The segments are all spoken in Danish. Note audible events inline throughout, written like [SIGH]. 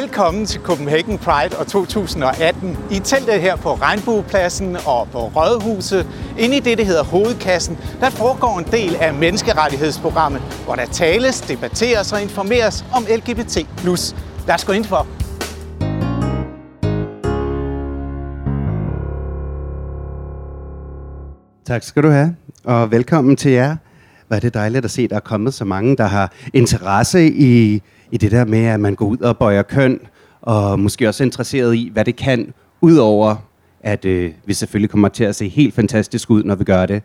Velkommen til Copenhagen Pride og 2018. I teltet her på Regnbuepladsen og på Rådhuset, inde i det, der hedder Hovedkassen, der foregår en del af menneskerettighedsprogrammet, hvor der tales, debatteres og informeres om LGBT+. Lad os gå ind for. Tak skal du have, og velkommen til jer. Hvor er det dejligt at se, at der er kommet så mange, der har interesse i, i det der med, at man går ud og bøjer køn, og måske også er interesseret i, hvad det kan, udover at øh, vi selvfølgelig kommer til at se helt fantastisk ud, når vi gør det.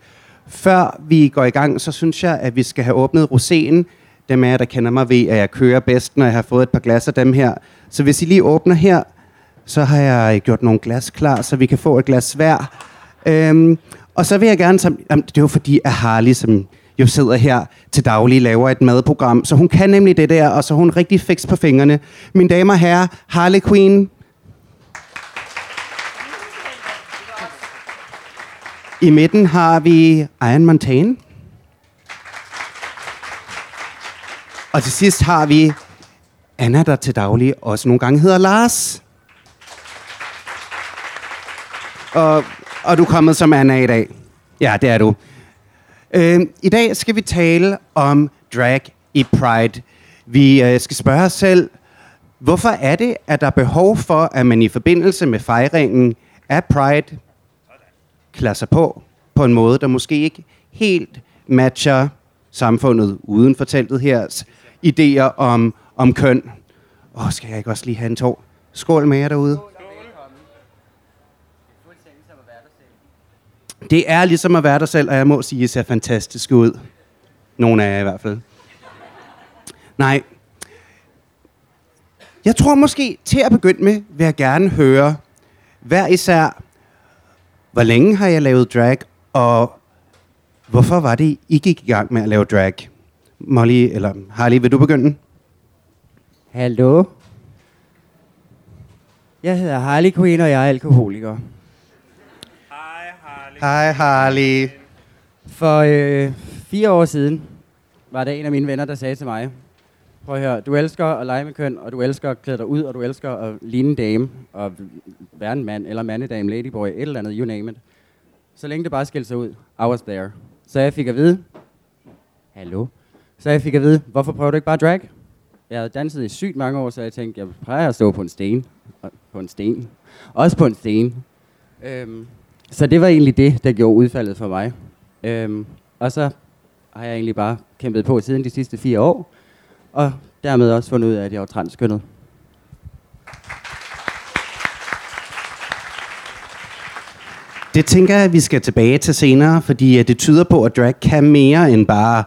Før vi går i gang, så synes jeg, at vi skal have åbnet roséen. Dem af jer, der kender mig, ved, at jeg kører bedst, når jeg har fået et par glas af dem her. Så hvis I lige åbner her, så har jeg gjort nogle glas klar, så vi kan få et glas hver. Øhm, og så vil jeg gerne, som, jamen, det er jo fordi, at Harley, som jo sidder her til daglig, laver et madprogram, så hun kan nemlig det der, og så hun rigtig fiks på fingrene. Mine damer og herrer, Harley Quinn. I midten har vi Iron Montaigne. Og til sidst har vi Anna, der til daglig også nogle gange hedder Lars. Og, og du er kommet som Anna i dag. Ja, det er du. Øh, I dag skal vi tale om drag i Pride. Vi øh, skal spørge os selv, hvorfor er det, at der er behov for, at man i forbindelse med fejringen af Pride klæder sig på på en måde, der måske ikke helt matcher samfundet uden for teltet her idéer om, om køn. Åh, skal jeg ikke også lige have en tår? Skål med jer derude. Det er ligesom at være der selv, og jeg må sige, at I ser fantastisk ud. Nogle af jer i hvert fald. Nej. Jeg tror måske, til at begynde med, vil jeg gerne høre hver især, hvor længe har jeg lavet drag, og hvorfor var det, I gik i gang med at lave drag? Molly, eller Harley, vil du begynde? Hallo? Jeg hedder Harley Quinn, og jeg er alkoholiker. Hej Harley. For øh, fire år siden var der en af mine venner, der sagde til mig, prøv at høre, du elsker at lege med køn, og du elsker at klæde dig ud, og du elsker at ligne en dame, og være en mand, eller mandedame, ladyboy, et eller andet, you name it. Så længe det bare skilte sig ud, I was there. Så jeg fik at vide, hallo, så jeg fik at vide, hvorfor prøver du ikke bare drag? Jeg havde danset i sygt mange år, så jeg tænkte, jeg plejer at stå på en sten. På en sten. Også på en sten. Øhm, så det var egentlig det, der gjorde udfaldet for mig. Øhm, og så har jeg egentlig bare kæmpet på siden de sidste fire år, og dermed også fundet ud af, at jeg var transkønnet. Det tænker jeg, at vi skal tilbage til senere, fordi det tyder på, at drag kan mere end bare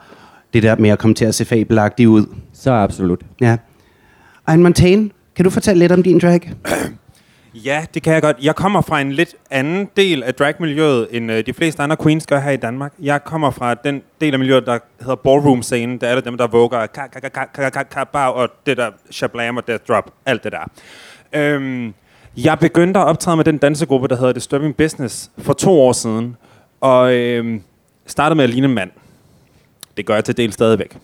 det der med at komme til at se fabelagtig ud. Så absolut. Ja. Iron Montaigne, kan du fortælle lidt om din drag? [CLEARS THROAT] Ja, det kan jeg godt. Jeg kommer fra en lidt anden del af dragmiljøet, end øh, de fleste andre queens gør her i Danmark. Jeg kommer fra den del af miljøet, der hedder ballroom-scenen. Der er det dem, der vugger ka ka ka ka ka ka ka og det der shablam og death drop. Alt det der. Øhm, jeg begyndte at optræde med den dansegruppe, der hedder Disturbing Business, for to år siden. Og øhm, startede med at ligne en mand. Det gør jeg til del stadigvæk.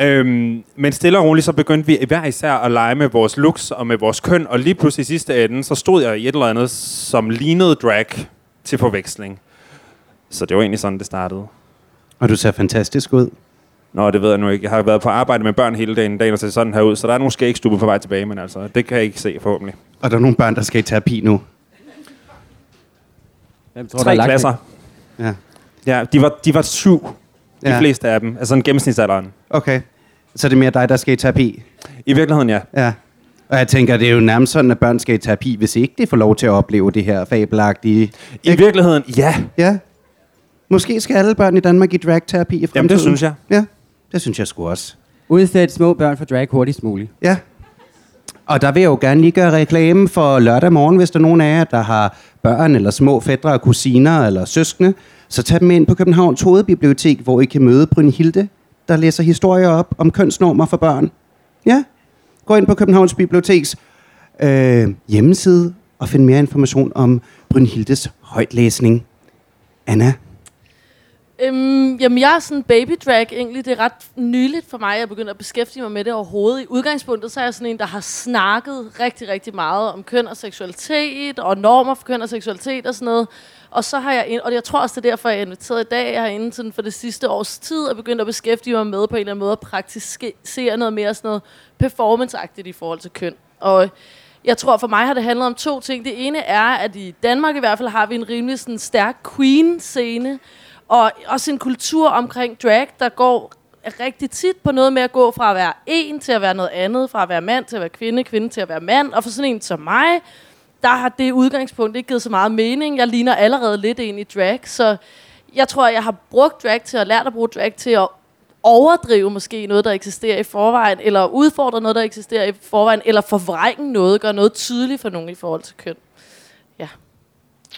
Øhm, men stille og roligt, så begyndte vi hver især at lege med vores looks og med vores køn, og lige pludselig i sidste ende, så stod jeg i et eller andet, som lignede drag til forveksling. Så det var egentlig sådan, det startede. Og du ser fantastisk ud. Nå, det ved jeg nu ikke. Jeg har været på arbejde med børn hele dagen, dagen og ser sådan her ud, så der er nogle skægstube på vej tilbage, men altså, det kan jeg ikke se forhåbentlig. Og der er nogle børn, der skal i terapi nu. Hvem tror, Tre der er klasser. Ja. Ja, de var, de var syv, de Ja. fleste af dem. Altså en gennemsnitsalderen. Okay. Så det er mere dig, der skal i terapi? I virkeligheden, ja. Ja. Og jeg tænker, det er jo nærmest sådan, at børn skal i terapi, hvis ikke de får lov til at opleve det her fabelagtige. I virkeligheden, ja. Ja. Måske skal alle børn i Danmark i dragterapi i fremtiden. Jamen, det synes jeg. Ja, det synes jeg sgu også. Udsæt små børn for drag hurtigst muligt. Ja. Og der vil jeg jo gerne lige gøre reklame for lørdag morgen, hvis der er nogen af jer, der har børn eller små fædre og kusiner eller søskende. Så tag dem ind på Københavns Hovedbibliotek, hvor I kan møde Brynhilde, der læser historier op om kønsnormer for børn. Ja, gå ind på Københavns Biblioteks øh, hjemmeside og find mere information om Brynhildes højtlæsning. Anna? Øhm, jamen, jeg er sådan baby drag egentlig. Det er ret nyligt for mig, at jeg begynder at beskæftige mig med det overhovedet. I udgangspunktet så er jeg sådan en, der har snakket rigtig, rigtig meget om køn og seksualitet, og normer for køn og seksualitet og sådan noget. Og så har jeg, og jeg tror også, det er derfor, jeg er inviteret i dag. Jeg har inden sådan for det sidste års tid og begyndt at beskæftige mig med på en eller anden måde at praktisere noget mere sådan noget performanceagtigt i forhold til køn. Og jeg tror, for mig har det handlet om to ting. Det ene er, at i Danmark i hvert fald har vi en rimelig sådan stærk queen-scene, og også en kultur omkring drag, der går rigtig tit på noget med at gå fra at være en til at være noget andet, fra at være mand til at være kvinde, kvinde til at være mand. Og for sådan en som mig, der har det udgangspunkt ikke givet så meget mening. Jeg ligner allerede lidt ind i drag, så jeg tror, jeg har brugt drag til at lære at bruge drag til at overdrive måske noget, der eksisterer i forvejen, eller udfordre noget, der eksisterer i forvejen, eller forvrænge noget, gøre noget tydeligt for nogen i forhold til køn. Ja.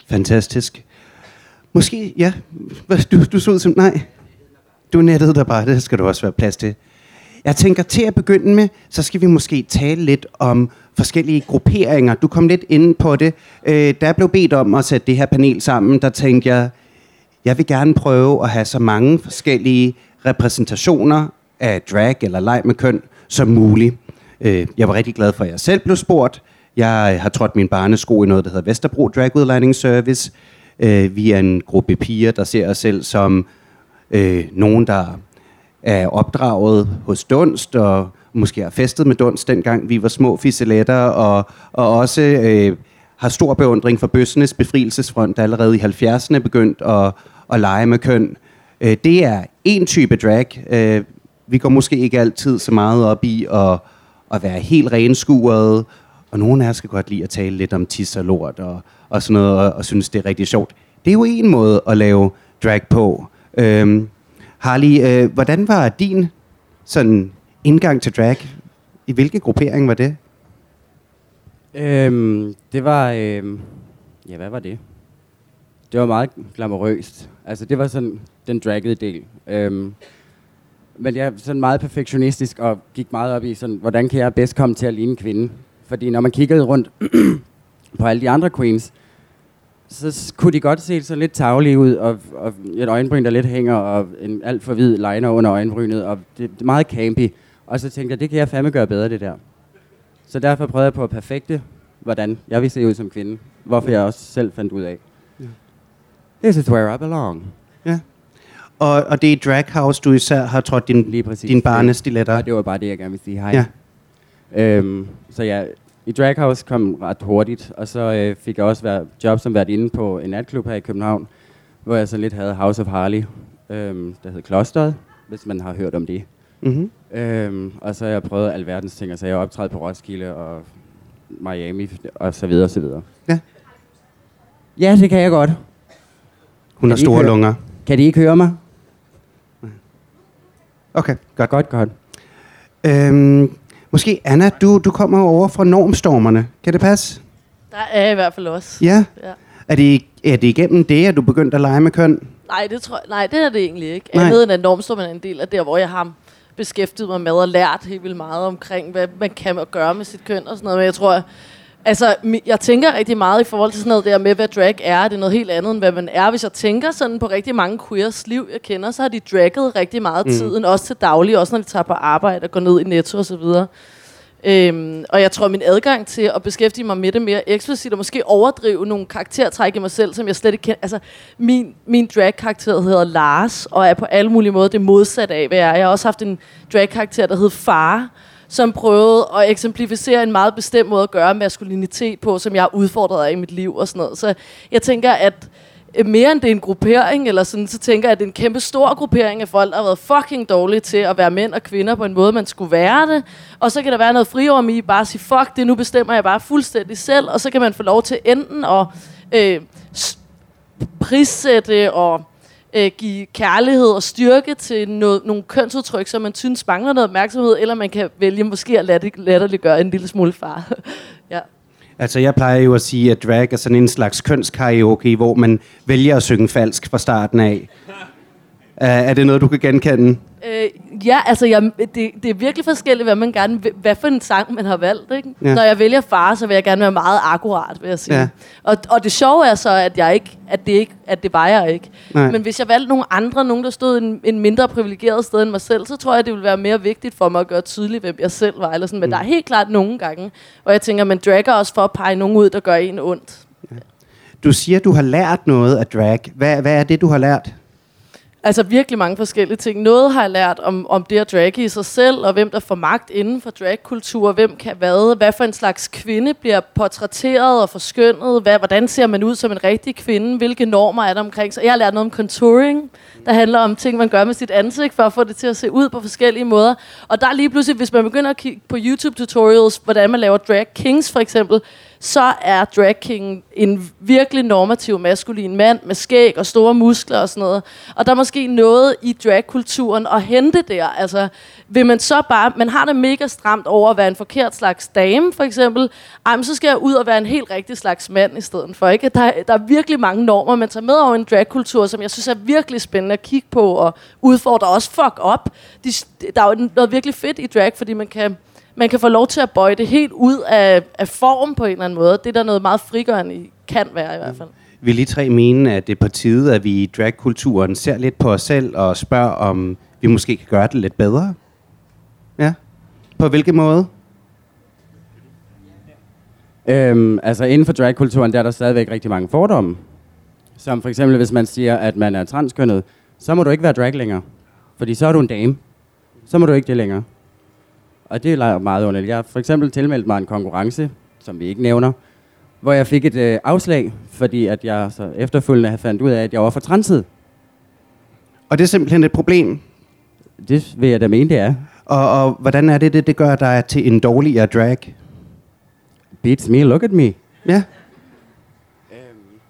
Fantastisk. Måske, ja. Du, du så ud som, nej. Du nettede der bare, det skal du også være plads til. Jeg tænker, til at begynde med, så skal vi måske tale lidt om forskellige grupperinger. Du kom lidt ind på det. Øh, der blev bedt om at sætte det her panel sammen, der tænkte jeg, jeg vil gerne prøve at have så mange forskellige repræsentationer af drag eller leg med køn som muligt. Øh, jeg var rigtig glad for, at jeg selv blev spurgt. Jeg har trådt min barnesko i noget, der hedder Vesterbro Drag Udlejning Service. Øh, vi er en gruppe piger, der ser os selv som øh, nogen, der er opdraget hos Dunst, og måske har festet med Dunst, dengang vi var små fiseletter, og, og også øh, har stor beundring for bøssernes befrielsesfront, der allerede i 70'erne begyndt at, at lege med køn. Øh, det er en type drag. Øh, vi går måske ikke altid så meget op i at, at være helt renskuret, og nogle af os skal godt lide at tale lidt om tis og lort og, og sådan noget, og, og synes, det er rigtig sjovt. Det er jo en måde at lave drag på. Øhm, Harley, øh, hvordan var din sådan indgang til drag? I hvilke gruppering var det? Øhm, det var... Øhm, ja, hvad var det? Det var meget glamorøst. Altså, det var sådan den draggede del. Øhm, men jeg er sådan meget perfektionistisk og gik meget op i, sådan, hvordan kan jeg bedst komme til at ligne en kvinde? Fordi når man kiggede rundt [CLEARS THROAT] på alle de andre queens, så kunne de godt se så lidt taglige ud, og, og et øjenbryn, der lidt hænger, og en alt for hvid liner under øjenbrynet, og det, det er meget campy. Og så tænkte jeg, det kan jeg fandme gøre bedre, det der. Så derfor prøvede jeg på at perfekte, hvordan jeg vil se ud som kvinde. Hvorfor jeg også selv fandt ud af. Yeah. This is where I belong. Ja. Og, og det er i Drag House, du især har trådt din, Lige præcis. din barnestiletter. Og det var bare det, jeg gerne ville sige. Hej. Ja. Øhm, så ja, i Drag House kom ret hurtigt, og så øh, fik jeg også været, job som været inde på en natklub her i København, hvor jeg så lidt havde House of Harley, øhm, der hed Klosteret, hvis man har hørt om det. Mm-hmm. Øhm, og så har jeg prøvet alverdens ting, altså jeg har optrædet på Roskilde og Miami og så videre og så videre. Ja. Ja, det kan jeg godt. Hun har Kan I store høre- lunger. Kan de ikke høre mig? Okay, godt. Godt, godt. Øhm, måske Anna, du, du kommer jo over fra normstormerne. Kan det passe? Der er jeg i hvert fald også. Ja. Ja. Er det, er det igennem det, at du begyndte at lege med køn? Nej, det tror jeg, nej, det er det egentlig ikke. Nej. Andet end at normstormen er en del af der, hvor jeg har beskæftiget mig med og lært helt vildt meget omkring, hvad man kan gøre med sit køn og sådan noget. Men jeg tror, altså, jeg tænker rigtig meget i forhold til sådan noget der med, hvad drag er. Det er noget helt andet, end hvad man er. Hvis jeg tænker sådan på rigtig mange queers liv, jeg kender, så har de dragget rigtig meget mm. tiden, også til daglig, også når de tager på arbejde og går ned i netto og så videre. Øhm, og jeg tror, min adgang til at beskæftige mig med det mere eksplicit, og måske overdrive nogle karaktertræk i mig selv, som jeg slet ikke kender. Altså, min, min drag-karakter hedder Lars, og er på alle mulige måder det modsatte af, hvad jeg er. Jeg har også haft en drag-karakter, der hed Far, som prøvede at eksemplificere en meget bestemt måde at gøre maskulinitet på, som jeg har udfordret af i mit liv og sådan noget. Så jeg tænker, at Øh, mere end det er en gruppering, eller sådan, så tænker jeg, at det er en kæmpe stor gruppering af folk, der har været fucking dårlige til at være mænd og kvinder på en måde, man skulle være det. Og så kan der være noget frirum i bare at sige, fuck det, nu bestemmer jeg bare fuldstændig selv, og så kan man få lov til enten at øh, prissætte og øh, give kærlighed og styrke til noget, nogle kønsudtryk, som man synes mangler noget opmærksomhed, eller man kan vælge måske at latter- latterliggøre en lille smule far. [LAUGHS] ja. Altså, jeg plejer jo at sige, at drag er sådan en slags kønskaraoke, hvor man vælger at synge falsk fra starten af. Uh, er det noget, du kan genkende? Øh, ja, altså jeg, det, det er virkelig forskelligt, hvad man gerne vil- hvad for en sang man har valgt. Ikke? Ja. Ja. Når jeg vælger far, så vil jeg gerne være meget akkurat, vil jeg sige. Ja. Ja. Og, og det sjove er så, at, jeg ikke, at, det ikke, at det var jeg ikke. Nej. Men hvis jeg valgte nogle andre, nogen der stod en, en mindre privilegeret sted end mig selv, så tror jeg, det ville være mere vigtigt for mig at gøre tydeligt, hvem jeg selv var. Eller sådan. Men mm. der er helt klart nogle gange, hvor jeg tænker, man dragger også for at pege nogen ud, der gør en ondt. Du siger, du har lært noget af drag. Hvad, hvad er det, du har lært? Altså virkelig mange forskellige ting. Noget har jeg lært om, om det at dragge i sig selv, og hvem der får magt inden for dragkultur, hvem kan hvad, hvad for en slags kvinde bliver portrætteret og forskønnet, hvad, hvordan ser man ud som en rigtig kvinde, hvilke normer er der omkring. Så jeg har lært noget om contouring, der handler om ting, man gør med sit ansigt, for at få det til at se ud på forskellige måder. Og der er lige pludselig, hvis man begynder at kigge på YouTube-tutorials, hvordan man laver drag kings for eksempel, så er drag king en virkelig normativ maskulin mand med skæg og store muskler og sådan noget. Og der er måske noget i dragkulturen at hente der. Altså, vil man så bare, man har det mega stramt over at være en forkert slags dame, for eksempel, ej, men så skal jeg ud og være en helt rigtig slags mand i stedet for. Ikke? Der, der er virkelig mange normer, man tager med over en dragkultur, som jeg synes er virkelig spændende at kigge på og udfordre også fuck op. De, der er jo noget virkelig fedt i drag, fordi man kan, man kan få lov til at bøje det helt ud af, af form på en eller anden måde. Det er der noget meget frigørende kan være i hvert fald. Vil I tre mene, at det er på tide, at vi i dragkulturen ser lidt på os selv og spørger, om vi måske kan gøre det lidt bedre? Ja. På hvilken måde? Øhm, altså inden for dragkulturen, der er der stadigvæk rigtig mange fordomme. Som for eksempel, hvis man siger, at man er transkønnet, så må du ikke være drag længere. Fordi så er du en dame. Så må du ikke det længere. Og det er meget underligt. Jeg har for eksempel tilmeldt mig en konkurrence, som vi ikke nævner, hvor jeg fik et øh, afslag, fordi at jeg så efterfølgende fandt ud af, at jeg var for transet. Og det er simpelthen et problem. Det vil jeg da mene, det er. Og, og hvordan er det, det, det gør dig til en dårligere drag? Beats me, look at me. Ja.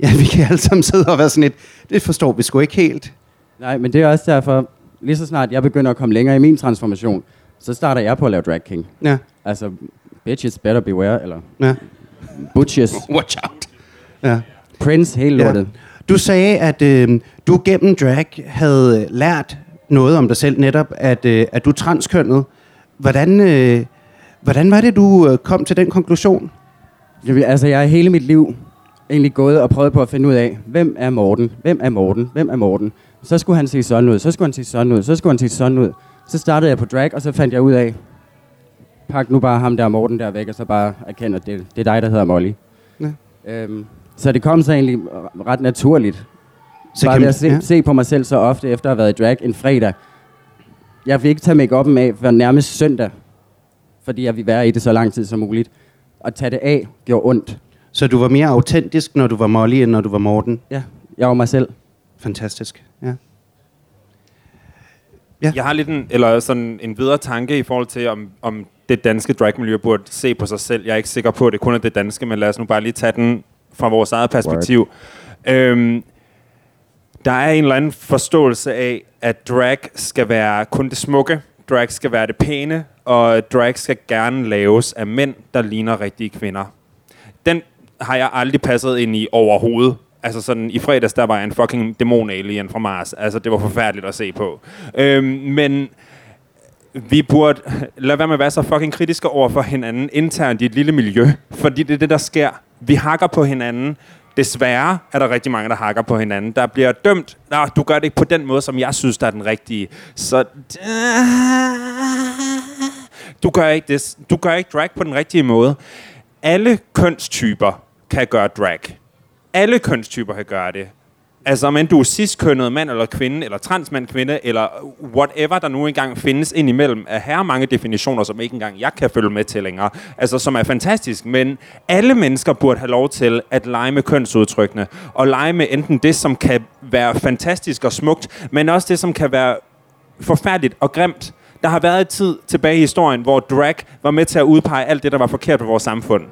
Ja, vi kan alle sammen sidde og være sådan et, det forstår vi sgu ikke helt. Nej, men det er også derfor, lige så snart jeg begynder at komme længere i min transformation, så starter jeg på at lave drag king. Ja, Altså, bitches better beware, eller ja. butches, [LAUGHS] Watch out. Ja. prince, hele Ja. lortet. Du sagde, at øh, du gennem drag havde lært noget om dig selv netop, at, øh, at du er transkønnet. Hvordan, øh, hvordan var det, du øh, kom til den konklusion? Jeg, altså, jeg har hele mit liv egentlig gået og prøvet på at finde ud af, hvem er Morten? Hvem er Morten? Hvem er Morten? Så skulle han se sådan ud, så skulle han se sådan ud, så skulle han se sådan ud. Så startede jeg på drag, og så fandt jeg ud af, pak nu bare ham der Morten der væk, og så bare erkende, at det, det er dig, der hedder Molly. Ja. Øhm, så det kom så egentlig ret naturligt. Så bare kan ved at se, ja. se på mig selv så ofte, efter at have været i drag en fredag. Jeg vil ikke tage make af før nærmest søndag, fordi jeg vil være i det så lang tid som muligt. At tage det af gjorde ondt. Så du var mere autentisk, når du var Molly, end når du var Morten? Ja, jeg var mig selv. Fantastisk. Ja. Jeg har lidt en, eller sådan en videre tanke i forhold til, om, om det danske dragmiljø burde se på sig selv. Jeg er ikke sikker på, at det kun er det danske, men lad os nu bare lige tage den fra vores eget perspektiv. Øhm, der er en eller anden forståelse af, at drag skal være kun det smukke, drag skal være det pæne, og drag skal gerne laves af mænd, der ligner rigtige kvinder. Den har jeg aldrig passet ind i overhovedet. Altså sådan, i fredags, der var en fucking dæmon-alien fra Mars. Altså, det var forfærdeligt at se på. Øhm, men vi burde lade være med at være så fucking kritiske over for hinanden internt i et lille miljø. Fordi det er det, der sker. Vi hakker på hinanden. Desværre er der rigtig mange, der hakker på hinanden. Der bliver dømt. Nå, du gør det ikke på den måde, som jeg synes, der er den rigtige. Så... Du gør ikke det. Du gør ikke drag på den rigtige måde. Alle kønstyper kan gøre drag. Alle kønstyper kan gøre det. Altså, om end du er cis-kønnet mand eller kvinde, eller transmand kvinde, eller whatever, der nu engang findes indimellem, er her mange definitioner, som ikke engang jeg kan følge med til længere. Altså, som er fantastisk. Men alle mennesker burde have lov til at lege med kønsudtrykkene. Og lege med enten det, som kan være fantastisk og smukt, men også det, som kan være forfærdeligt og grimt. Der har været et tid tilbage i historien, hvor drag var med til at udpege alt det, der var forkert på vores samfund.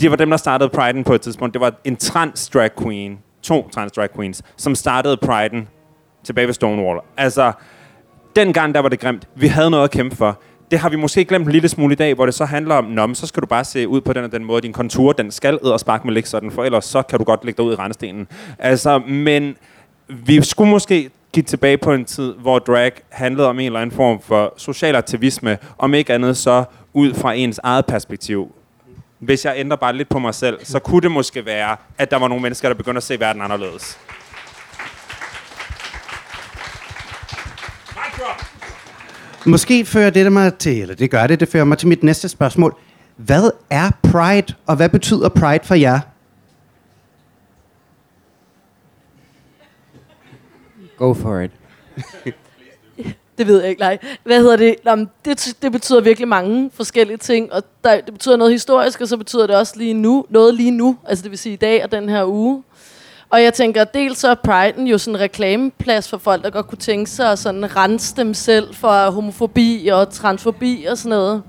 De var dem, der startede Pride'en på et tidspunkt. Det var en trans drag queen, to trans drag queens, som startede Pride'en tilbage ved Stonewall. Altså, dengang der var det grimt. Vi havde noget at kæmpe for. Det har vi måske glemt en lille smule i dag, hvor det så handler om, Nå, men så skal du bare se ud på den og den måde. Din kontur, den skal og sparke med ligge sådan, for ellers så kan du godt lægge dig ud i rendestenen. Altså, men vi skulle måske kigge tilbage på en tid, hvor drag handlede om en eller anden form for social aktivisme, om ikke andet så ud fra ens eget perspektiv. Hvis jeg ændrer bare lidt på mig selv, så kunne det måske være, at der var nogle mennesker, der begynder at se verden anderledes. Måske fører det mig til, eller det gør det, det fører mig til mit næste spørgsmål. Hvad er Pride, og hvad betyder Pride for jer? Go for it. [LAUGHS] Det ved jeg ikke, nej. Hvad hedder det? Nå, det? Det betyder virkelig mange forskellige ting, og der, det betyder noget historisk, og så betyder det også lige nu, noget lige nu, altså det vil sige i dag og den her uge. Og jeg tænker, dels så er Pride'en jo sådan en reklameplads for folk, der godt kunne tænke sig at sådan rense dem selv for homofobi og transfobi og sådan noget.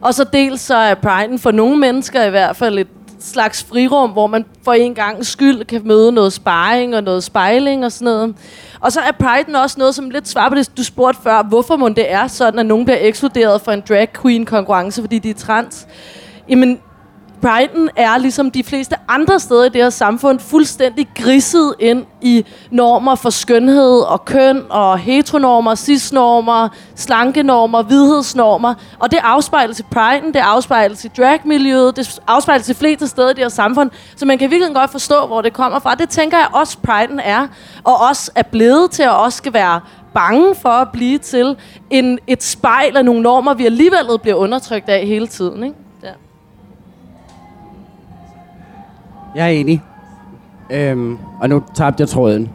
Og så dels så er Pride'en for nogle mennesker i hvert fald et slags frirum, hvor man for en gang skyld kan møde noget sparring og noget spejling og sådan noget. Og så er priden også noget, som lidt svarer på det, du spurgte før, hvorfor må det er sådan, at nogen bliver ekskluderet for en drag queen konkurrence, fordi de er trans. Jamen, Brighton er ligesom de fleste andre steder i det her samfund fuldstændig grisset ind i normer for skønhed og køn og heteronormer, cisnormer, slankenormer, hvidhedsnormer. Og det afspejles i Brighton, det afspejles i dragmiljøet, det afspejles i fleste steder i det her samfund. Så man kan virkelig godt forstå, hvor det kommer fra. Det tænker jeg også Brighton er, og også er blevet til, at også skal være bange for at blive til en, et spejl af nogle normer, vi alligevel bliver undertrykt af hele tiden. Ikke? Jeg er enig. Øhm, og nu tabte jeg tråden.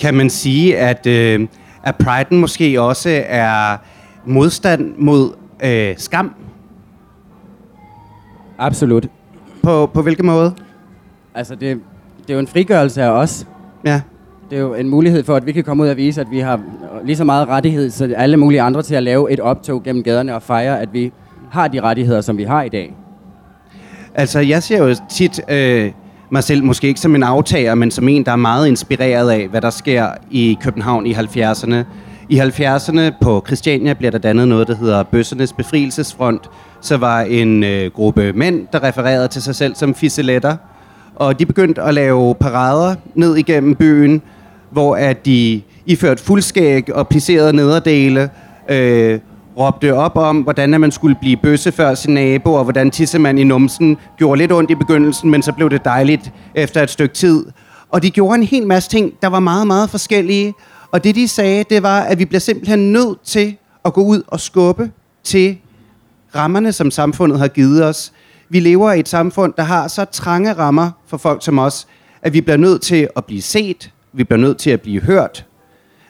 Kan man sige, at, øh, at Pride'en måske også er modstand mod øh, skam? Absolut. På, på hvilken måde? Altså, det, det er jo en frigørelse af os. Ja. Det er jo en mulighed for, at vi kan komme ud og vise, at vi har lige så meget rettighed som alle mulige andre til at lave et optog gennem gaderne og fejre, at vi har de rettigheder, som vi har i dag. Altså, jeg ser jo tit øh, mig selv, måske ikke som en aftager, men som en, der er meget inspireret af, hvad der sker i København i 70'erne. I 70'erne på Christiania bliver der dannet noget, der hedder Bøssernes Befrielsesfront. Så var en øh, gruppe mænd, der refererede til sig selv som fisseletter. Og de begyndte at lave parader ned igennem byen, hvor at de iført fuldskæg og plisserede nederdele, øh, råbte op om, hvordan man skulle blive bøsse før sin nabo, og hvordan tissemand i numsen gjorde lidt ondt i begyndelsen, men så blev det dejligt efter et stykke tid. Og de gjorde en hel masse ting, der var meget, meget forskellige. Og det, de sagde, det var, at vi bliver simpelthen nødt til at gå ud og skubbe til rammerne, som samfundet har givet os. Vi lever i et samfund, der har så trange rammer for folk som os, at vi bliver nødt til at blive set, vi bliver nødt til at blive hørt,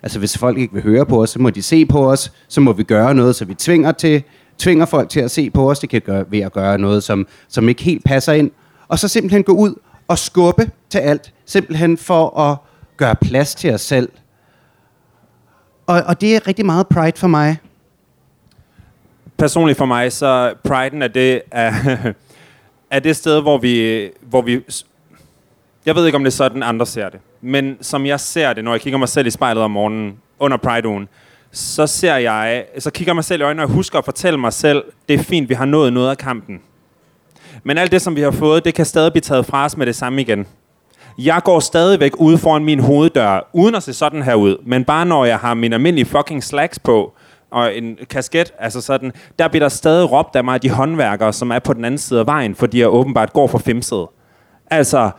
Altså hvis folk ikke vil høre på os, så må de se på os, så må vi gøre noget, så vi tvinger, til, tvinger folk til at se på os. Det kan gøre ved at gøre noget, som, som ikke helt passer ind. Og så simpelthen gå ud og skubbe til alt, simpelthen for at gøre plads til os selv. Og, og det er rigtig meget pride for mig. Personligt for mig, så priden er det, er, er det sted, hvor vi, hvor vi... Jeg ved ikke, om det er sådan, andre ser det. Men som jeg ser det, når jeg kigger mig selv i spejlet om morgenen under Pride-ugen, så ser jeg, så kigger jeg mig selv i øjnene og husker at fortælle mig selv, det er fint, vi har nået noget af kampen. Men alt det, som vi har fået, det kan stadig blive taget fra os med det samme igen. Jeg går stadigvæk ude foran min hoveddør, uden at se sådan her ud. Men bare når jeg har min almindelige fucking slacks på, og en kasket, altså sådan, der bliver der stadig råbt af mig de håndværkere, som er på den anden side af vejen, fordi jeg åbenbart går for femset. Altså,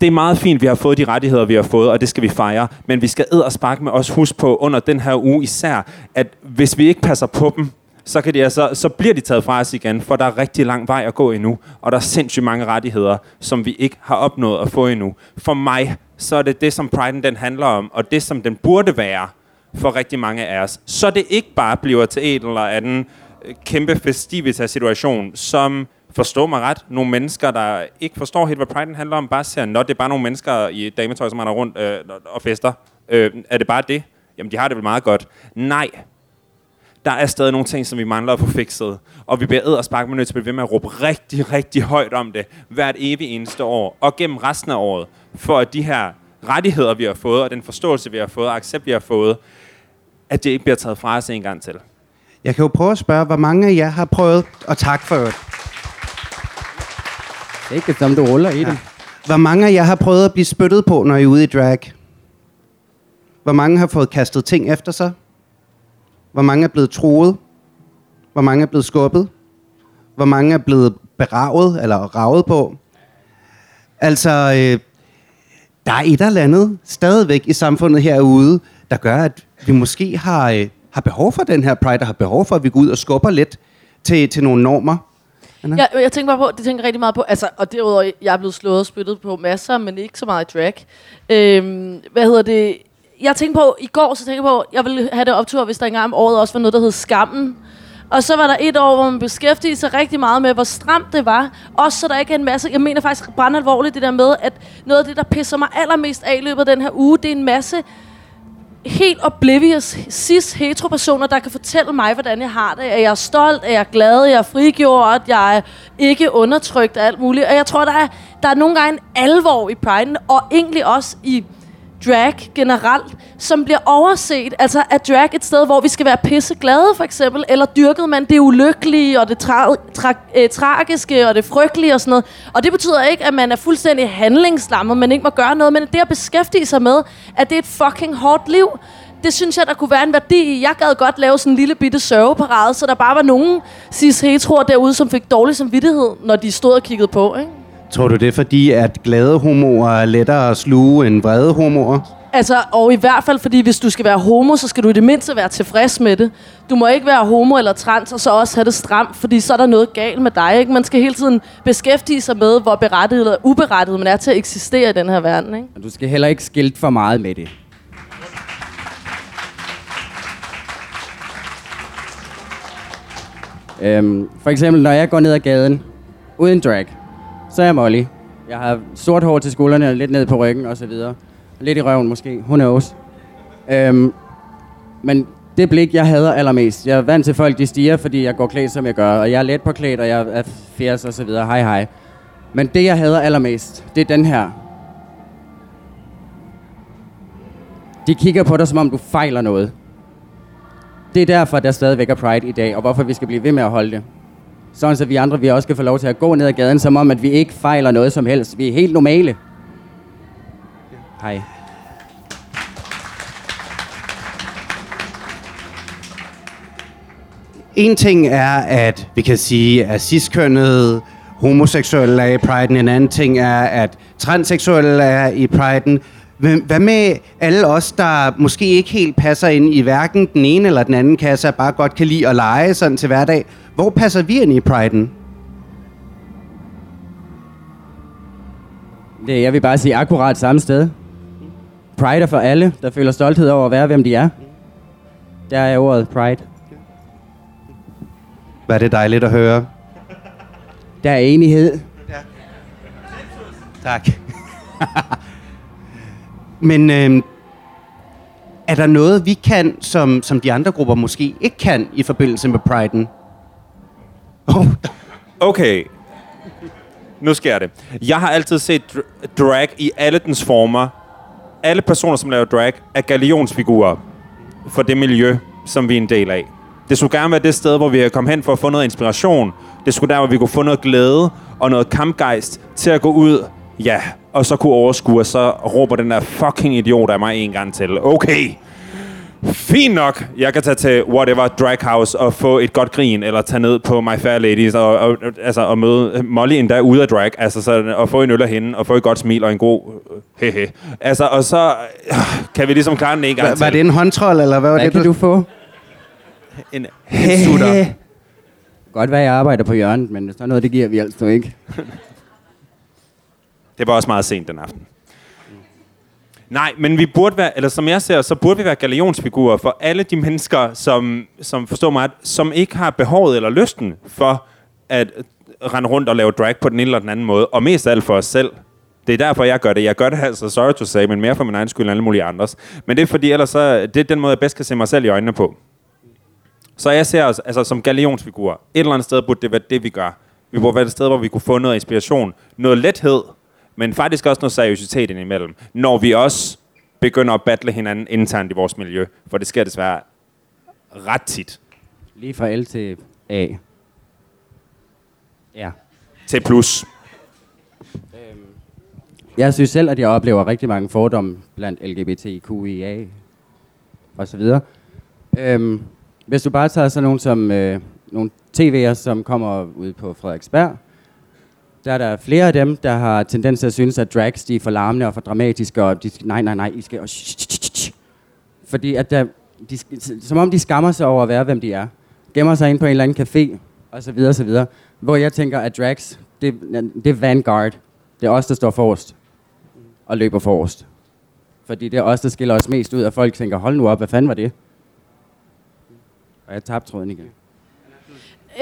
det er meget fint, vi har fået de rettigheder, vi har fået, og det skal vi fejre. Men vi skal æd og sparke med os huske på under den her uge især, at hvis vi ikke passer på dem, så, kan de altså, så bliver de taget fra os igen, for der er rigtig lang vej at gå endnu, og der er sindssygt mange rettigheder, som vi ikke har opnået at få endnu. For mig, så er det det, som Pride'en den handler om, og det, som den burde være for rigtig mange af os. Så det ikke bare bliver til et eller anden øh, kæmpe festivitas-situation, som forstå mig ret, nogle mennesker, der ikke forstår helt, hvad Pride handler om, bare siger, at det er bare nogle mennesker i dametøj, som render rundt øh, og fester. Øh, er det bare det? Jamen, de har det vel meget godt. Nej. Der er stadig nogle ting, som vi mangler at få fikset. Og vi bliver æd og sparke med nødt til at blive ved med at råbe rigtig, rigtig højt om det hvert evig eneste år. Og gennem resten af året. For at de her rettigheder, vi har fået, og den forståelse, vi har fået, og accept, vi har fået, at det ikke bliver taget fra os en gang til. Jeg kan jo prøve at spørge, hvor mange af jer har prøvet, og tak for det ikke som du ruller i ja. det. Hvor mange af jer har prøvet at blive spyttet på, når I er ude i drag? Hvor mange har fået kastet ting efter sig? Hvor mange er blevet troet? Hvor mange er blevet skubbet? Hvor mange er blevet beravet eller ravet på? Altså, øh, der er et eller andet stadigvæk i samfundet herude, der gør, at vi måske har, øh, har behov for den her pride, og har behov for, at vi går ud og skubber lidt til, til nogle normer. Anna? Jeg, jeg tænker bare på, det tænker jeg rigtig meget på, altså, og derudover, jeg er blevet slået og spyttet på masser, men ikke så meget i drag. Øhm, hvad hedder det? Jeg tænkte på, i går, så tænkte jeg på, jeg ville have det optur, hvis der engang om året også var noget, der hed Skammen. Og så var der et år, hvor man beskæftigede sig rigtig meget med, hvor stramt det var. Også så der ikke er en masse... Jeg mener faktisk brandalvorligt det der med, at noget af det, der pisser mig allermest af i løbet af den her uge, det er en masse helt oblivious cis heteropersoner, der kan fortælle mig, hvordan jeg har det. At jeg er stolt, at jeg er glad, at jeg er frigjort, at jeg er ikke undertrykt og alt muligt. Og jeg tror, der er, der er nogle gange en alvor i priden, og egentlig også i drag generelt, som bliver overset. Altså er drag et sted, hvor vi skal være pisseglade, for eksempel, eller dyrket man det ulykkelige, og det tra- tra- øh, tragiske, og det frygtelige og sådan noget. Og det betyder ikke, at man er fuldstændig handlingslammet, man ikke må gøre noget, men det at beskæftige sig med, at det er et fucking hårdt liv, det synes jeg, der kunne være en værdi i. Jeg gad godt lave sådan en lille bitte sørgeparade, så der bare var nogen cis heteroer derude, som fik dårlig samvittighed, når de stod og kiggede på, ikke? Tror du det er fordi, at glade homoer er lettere at sluge end vrede homoer? Altså, og i hvert fald, fordi hvis du skal være homo, så skal du i det mindste være tilfreds med det. Du må ikke være homo eller trans, og så også have det stramt, fordi så er der noget galt med dig. Ikke? Man skal hele tiden beskæftige sig med, hvor berettiget eller uberettiget man er til at eksistere i den her verden. Ikke? Og du skal heller ikke skilte for meget med det. Øhm, for eksempel, når jeg går ned ad gaden uden drag, så er jeg Molly. Jeg har sort hår til skuldrene, og lidt ned på ryggen og så videre. Lidt i røven måske, who knows. Øhm, men det blik, jeg hader allermest. Jeg er vant til folk, de stiger, fordi jeg går klædt, som jeg gør. Og jeg er let på klædt, og jeg er fjerds og så videre. Hej, hej. Men det, jeg hader allermest, det er den her. De kigger på dig, som om du fejler noget. Det er derfor, der stadigvæk er Pride i dag, og hvorfor vi skal blive ved med at holde det. Sådan så vi andre vi også skal få lov til at gå ned ad gaden, som om, at vi ikke fejler noget som helst. Vi er helt normale. Hej. En ting er, at vi kan sige, at ciskønnede homoseksuelle er i priden. En anden ting er, at transseksuelle er i priden. Hvad med alle os, der måske ikke helt passer ind i hverken den ene eller den anden kasse, og bare godt kan lide at lege sådan til hverdag? Hvor passer vi ind i priden? Det, jeg vil bare sige akkurat samme sted. Pride er for alle, der føler stolthed over at være, hvem de er. Der er ordet pride. Hvad er det dejligt at høre. Der er enighed. Tak. [LAUGHS] Men øh, er der noget, vi kan, som, som de andre grupper måske ikke kan i forbindelse med Pride'en? Oh, [LAUGHS] Okay. Nu sker det. Jeg har altid set dr- drag i alle dens former. Alle personer, som laver drag, er galionsfigurer for det miljø, som vi er en del af. Det skulle gerne være det sted, hvor vi er kommet hen for at få noget inspiration. Det skulle der, hvor vi kunne få noget glæde og noget kampgejst til at gå ud, ja, og så kunne overskue, og så råber den der fucking idiot af mig en gang til. Okay, Fint nok. Jeg kan tage til whatever drag house og få et godt grin, eller tage ned på My Fair Ladies og, og, altså, og møde Molly endda ude af drag, altså, så, og få en øl af hende, og få et godt smil og en god øh, hehe. Altså, og så øh, kan vi ligesom klare den en gang var, til. var det en håndtrold, eller hvad var Hvad det, kan du få? En sutter. Godt være, jeg arbejder på hjørnet, men sådan noget, det giver vi altså ikke. Det var også meget sent den aften. Nej, men vi burde være, eller som jeg ser, så burde vi være galionsfigurer for alle de mennesker, som, som forstår mig, som ikke har behovet eller lysten for at rende rundt og lave drag på den ene eller den anden måde, og mest af alt for os selv. Det er derfor, jeg gør det. Jeg gør det altså, sorry to say, men mere for min egen skyld end alle mulige andres. Men det er fordi, ellers så, det er den måde, jeg bedst kan se mig selv i øjnene på. Så jeg ser os altså, som galionsfigurer. Et eller andet sted burde det være det, vi gør. Vi burde være et sted, hvor vi kunne få noget inspiration, noget lethed, men faktisk også noget seriøsitet indimellem, når vi også begynder at battle hinanden internt i vores miljø. For det sker desværre ret tit. Lige fra L til A. Ja. Til plus. Jeg synes selv, at jeg oplever rigtig mange fordomme blandt LGBTQIA og så videre. Øhm, hvis du bare tager sådan nogle som øh, nogle TV'er, som kommer ud på Frederiksberg, der er der flere af dem, der har tendens til at synes, at drags de er for larmende og for dramatiske, og de skal, nej, nej, nej, I skal... Og fordi at der, de, som om de skammer sig over at være, hvem de er. Gemmer sig ind på en eller anden café, og så videre, og så videre. Hvor jeg tænker, at drags, det, det er vanguard. Det er os, der står forrest og løber forrest. Fordi det er os, der skiller os mest ud, og folk tænker, hold nu op, hvad fanden var det? Og jeg tabte tråden igen.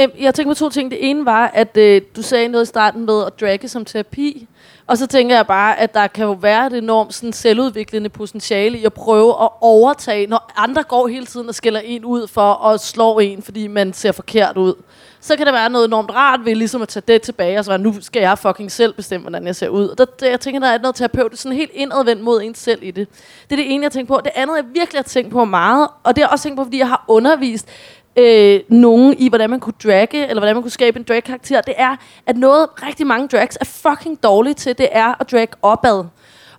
Øhm, jeg tænker på to ting. Det ene var, at øh, du sagde noget i starten med at dragge som terapi. Og så tænker jeg bare, at der kan jo være et enormt sådan, selvudviklende potentiale i at prøve at overtage, når andre går hele tiden og skælder en ud for at slå en, fordi man ser forkert ud. Så kan der være noget enormt rart ved ligesom at tage det tilbage, og så være, nu skal jeg fucking selv bestemme, hvordan jeg ser ud. Og der, der, jeg tænker, der er noget terapeutisk sådan helt indadvendt mod en selv i det. Det er det ene, jeg tænker på. Det andet, jeg virkelig har tænkt på meget, og det har jeg også tænkt på, fordi jeg har undervist øh, nogen i, hvordan man kunne dragge, eller hvordan man kunne skabe en drag-karakter, det er, at noget rigtig mange drags er fucking dårlige til, det er at drag opad.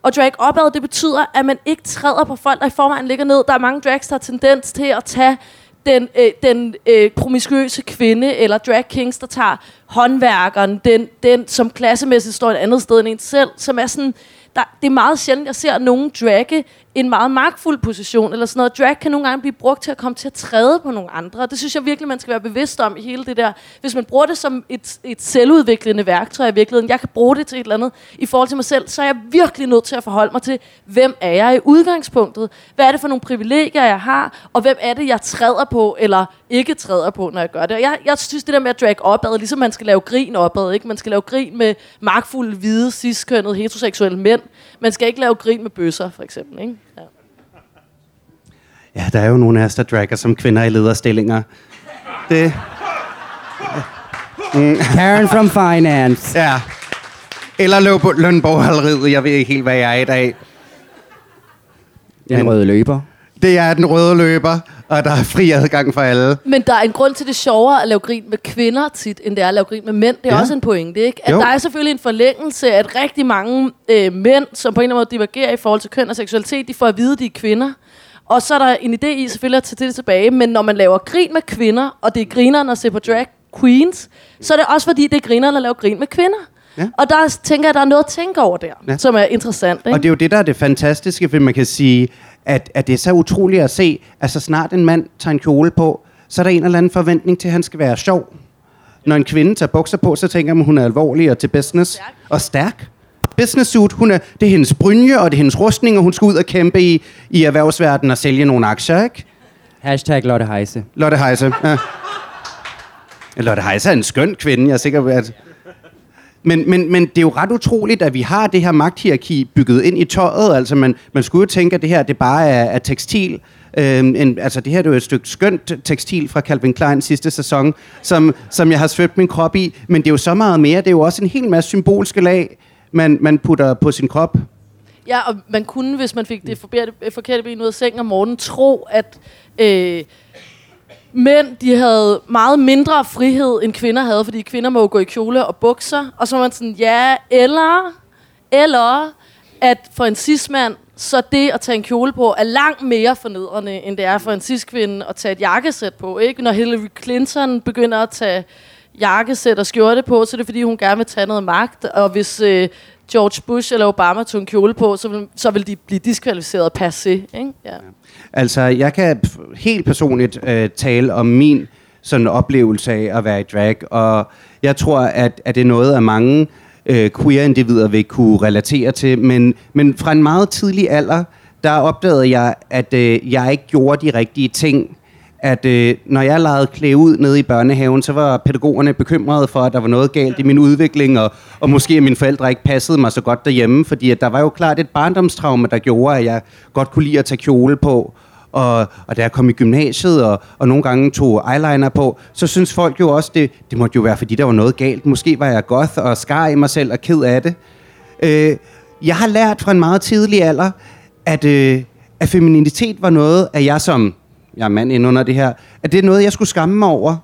Og drag opad, det betyder, at man ikke træder på folk, der i forvejen ligger ned. Der er mange drags, der har tendens til at tage den, øh, den øh, promiskuøse kvinde, eller drag kings, der tager håndværkeren, den, den som klassemæssigt står et andet sted end en selv, som er sådan, der, det er meget sjældent, jeg ser nogen dragge en meget magtfuld position, eller sådan noget. Drag kan nogle gange blive brugt til at komme til at træde på nogle andre. Det synes jeg virkelig, man skal være bevidst om i hele det der. Hvis man bruger det som et, et selvudviklende værktøj i virkeligheden, jeg kan bruge det til et eller andet i forhold til mig selv, så er jeg virkelig nødt til at forholde mig til, hvem er jeg i udgangspunktet? Hvad er det for nogle privilegier, jeg har? Og hvem er det, jeg træder på, eller ikke træder på, når jeg gør det? Og jeg, jeg synes, det der med at drag opad, ligesom man skal lave grin opad, ikke? Man skal lave grin med magtfulde, hvide, ciskønnede, heteroseksuelle mænd. Man skal ikke lave grin med bøsser, for eksempel, ikke? Ja. Der er jo nogle af os, der dragger som kvinder i lederstillinger. Det, Karen from Finance. [LAUGHS] ja. Eller løb- lønborghaleriet, jeg ved ikke helt, hvad jeg er i dag. Den røde løber. Det er den røde løber, og der er fri adgang for alle. Men der er en grund til, det er sjovere at lave grin med kvinder tit, end det er at lave grin med mænd. Det er ja. også en pointe, ikke? At Jo. der er selvfølgelig en forlængelse, at rigtig mange øh, mænd, som på en eller anden måde divergerer i forhold til køn og seksualitet, de får at vide, at de er kvinder. Og så er der en idé i selvfølgelig at tage det tilbage, men når man laver grin med kvinder, og det er grineren at se på drag queens, så er det også fordi, det er grineren at lave grin med kvinder. Ja. Og der tænker jeg, at der er noget at tænke over der, Ja. ja. som er interessant. Ikke? Og det er jo det, der er det fantastiske, for man kan sige, at, at det er så utroligt at se, at så snart en mand tager en kjole på, så er der en eller anden forventning til, at han skal være sjov. Når en kvinde tager bukser på, så tænker man, at hun er alvorlig og til business. Stærk. Og stærk. Business suit, hun er, det er hendes brynje, og det er hendes rustning, og hun skal ud og kæmpe i, i erhvervsverdenen og sælge nogle aktier, ikke? Hashtag Lotte Heise. Lotte Heise. Ja. Lotte Heise er en skøn kvinde, jeg er sikker på, at... Men, men, men det er jo ret utroligt, at vi har det her magthierarki bygget ind i tøjet. Altså, man, man skulle jo tænke, at det her det bare er, er tekstil. Øhm, en, altså, det her det er jo et stykke skønt tekstil fra Calvin Klein sidste sæson, som, som jeg har svøbt min krop i. Men det er jo så meget mere. Det er jo også en hel masse symbolske lag, man, man putter på sin krop. Ja, og man kunne, hvis man fik det forkerte, øh, forkerte ben ud af sengen om morgenen, tro, at øh, mænd de havde meget mindre frihed, end kvinder havde, fordi kvinder må jo gå i kjole og bukser. Og så var man sådan, ja, eller, eller at for en cis-mand, så det at tage en kjole på er langt mere fornedrende, end det er for en cis-kvinde at tage et jakkesæt på. Ikke? Når Hillary Clinton begynder at tage jakkesæt og skjorte på, så er det fordi, hun gerne vil tage noget magt. Og hvis øh, George Bush eller Obama tog en kjole på, så vil, så vil de blive diskvalificeret passé. Ikke? Ja. Altså, jeg kan helt personligt øh, tale om min sådan oplevelse af at være i drag, og jeg tror, at, at det er noget, af mange øh, queer-individer vil kunne relatere til, men, men fra en meget tidlig alder, der opdagede jeg, at øh, jeg ikke gjorde de rigtige ting. At øh, når jeg legede klæde ud nede i børnehaven, så var pædagogerne bekymrede for, at der var noget galt i min udvikling, og, og måske at mine forældre ikke passede mig så godt derhjemme, fordi at der var jo klart et barndomstraume, der gjorde, at jeg godt kunne lide at tage kjole på. Og, og da jeg kom i gymnasiet, og, og nogle gange tog eyeliner på, så synes folk jo også, det, det måtte jo være, fordi der var noget galt. Måske var jeg goth og skar i mig selv og ked af det. Øh, jeg har lært fra en meget tidlig alder, at, øh, at femininitet var noget, at jeg som, jeg er mand ind under det her, at det er noget, jeg skulle skamme mig over.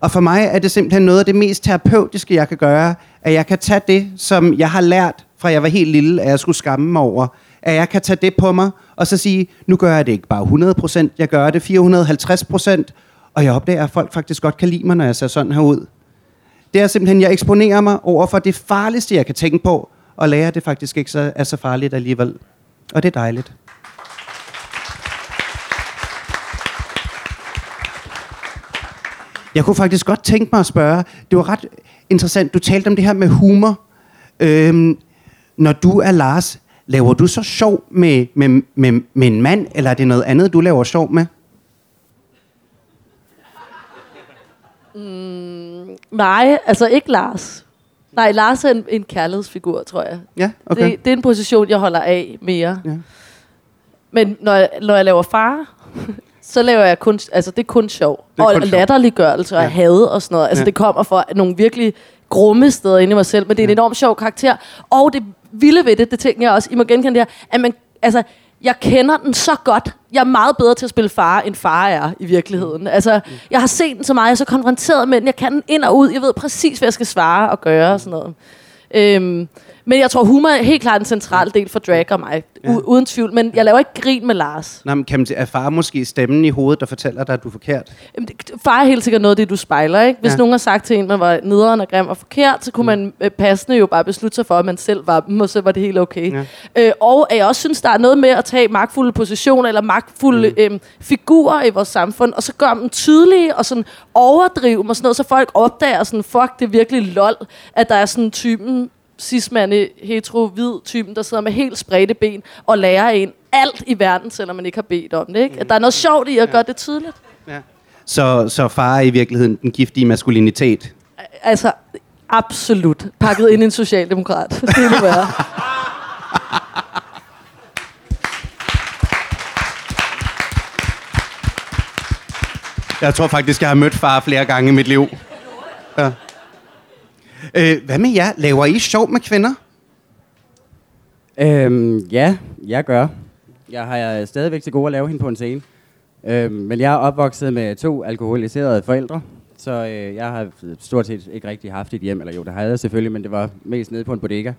Og for mig er det simpelthen noget af det mest terapeutiske, jeg kan gøre, at jeg kan tage det, som jeg har lært fra jeg var helt lille, at jeg skulle skamme mig over, at jeg kan tage det på mig, og så sige, nu gør jeg det ikke bare 100%, jeg gør det 450%, og jeg opdager, at folk faktisk godt kan lide mig, når jeg ser sådan her ud. Det er simpelthen, jeg eksponerer mig over for det farligste, jeg kan tænke på, og lærer det faktisk ikke så, er så farligt alligevel. Og det er dejligt. Jeg kunne faktisk godt tænke mig at spørge, det var ret interessant, du talte om det her med humor. Øhm, når du er Lars, laver du så sjov med, med, med, med en mand, eller er det noget andet, du laver sjov med? Mm, nej, altså ikke Lars. Nej, Lars er en, en kærlighedsfigur, tror jeg. Ja, okay. Det, det er en position, jeg holder af mere. Ja. Men når jeg, når jeg laver far, så laver jeg kun, altså det er kun sjov. Det er og kun latterliggørelse og Ja. had og sådan noget. Altså Ja. det kommer fra nogle virkelig grumme steder inde i mig selv, men det er en enormt sjov karakter. Og det vilde ved det, det tænker jeg også, I må genkende det her, at man, altså, jeg kender den så godt. Jeg er meget bedre til at spille far, end far er i virkeligheden. Altså, jeg har set den så meget, jeg er så konfronteret med den, jeg kan den ind og ud, jeg ved præcis, hvad jeg skal svare og gøre og sådan noget. Øhm, men jeg tror, humor er helt klart en central del for drag og mig. U- uden tvivl. Men jeg laver ikke grin med Lars. Nå, men kan man er far måske stemmen i hovedet, der fortæller dig, at du er forkert? Jamen, det- Far er helt sikkert noget af det, du spejler, ikke? Hvis Ja. ja. nogen har sagt til en, man var nederen og grim og forkert, så kunne man øh, passende jo bare beslutte sig for, at man selv var dem, og så var det helt okay. Ja. Øh, og at jeg også synes, der er noget med at tage magtfulde positioner, eller magtfulde mm. øh, figurer i vores samfund, og så gøre dem tydelige, og sådan overdrive dem og sådan noget, så folk opdager sådan, fuck, det er virkelig lol, at der er sådan typen, cismande, hetero, hvid typen, der sidder med helt spredte ben og lærer en alt i verden, selvom man ikke har bedt om det. Ikke? At der er noget sjovt i at gøre det tydeligt. Ja. Så, så far er i virkeligheden den giftige maskulinitet? Altså, absolut. Pakket ind i en socialdemokrat. Det vil være. Jeg tror faktisk, jeg har mødt far flere gange i mit liv. Ja. Øh, hvad med jer? Laver I sjov med kvinder? Øhm, ja, jeg gør. Jeg har øh, stadigvæk til gode at lave hende på en scene. Øhm, men jeg er opvokset med to alkoholiserede forældre, så øh, jeg har stort set ikke rigtig haft et hjem, eller jo, det havde jeg selvfølgelig, men det var mest nede på en bodega.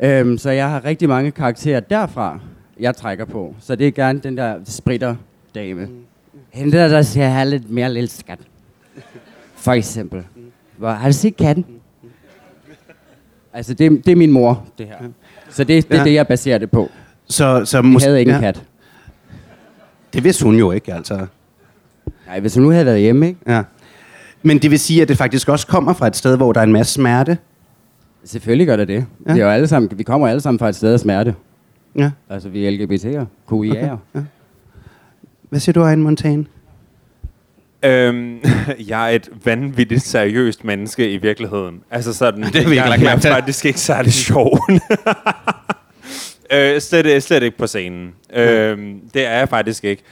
Øhm, så jeg har rigtig mange karakterer derfra, jeg trækker på. Så det er gerne den der spritter dame. Hende der, der siger, have lidt mere lille skat. For eksempel. Hvor, har du set katten? Altså, det, det er min mor, det her. Så det, det er Ja. det, jeg baserer det på. Så, så Vi mås- havde ikke en kat. Det vidste hun jo ikke, altså. Nej, hvis hun nu havde været hjemme, ikke? Ja. Men det vil sige, at det faktisk også kommer fra et sted, hvor der er en masse smerte. Selvfølgelig gør det det. Ja. Ja. Det er jo alle sammen, vi kommer alle sammen fra et sted af smerte. Ja. Altså, vi er LGBT'er, QIA'er. Hvad siger du, Ejn Montane? Øhm, [LAUGHS] jeg er et vanvittigt seriøst menneske i virkeligheden. Altså sådan, [LAUGHS] Det ikke jeg, jeg er faktisk ikke særlig sjov. [LAUGHS] øh, slet, slet ikke på scenen. Øhm, det er jeg faktisk ikke.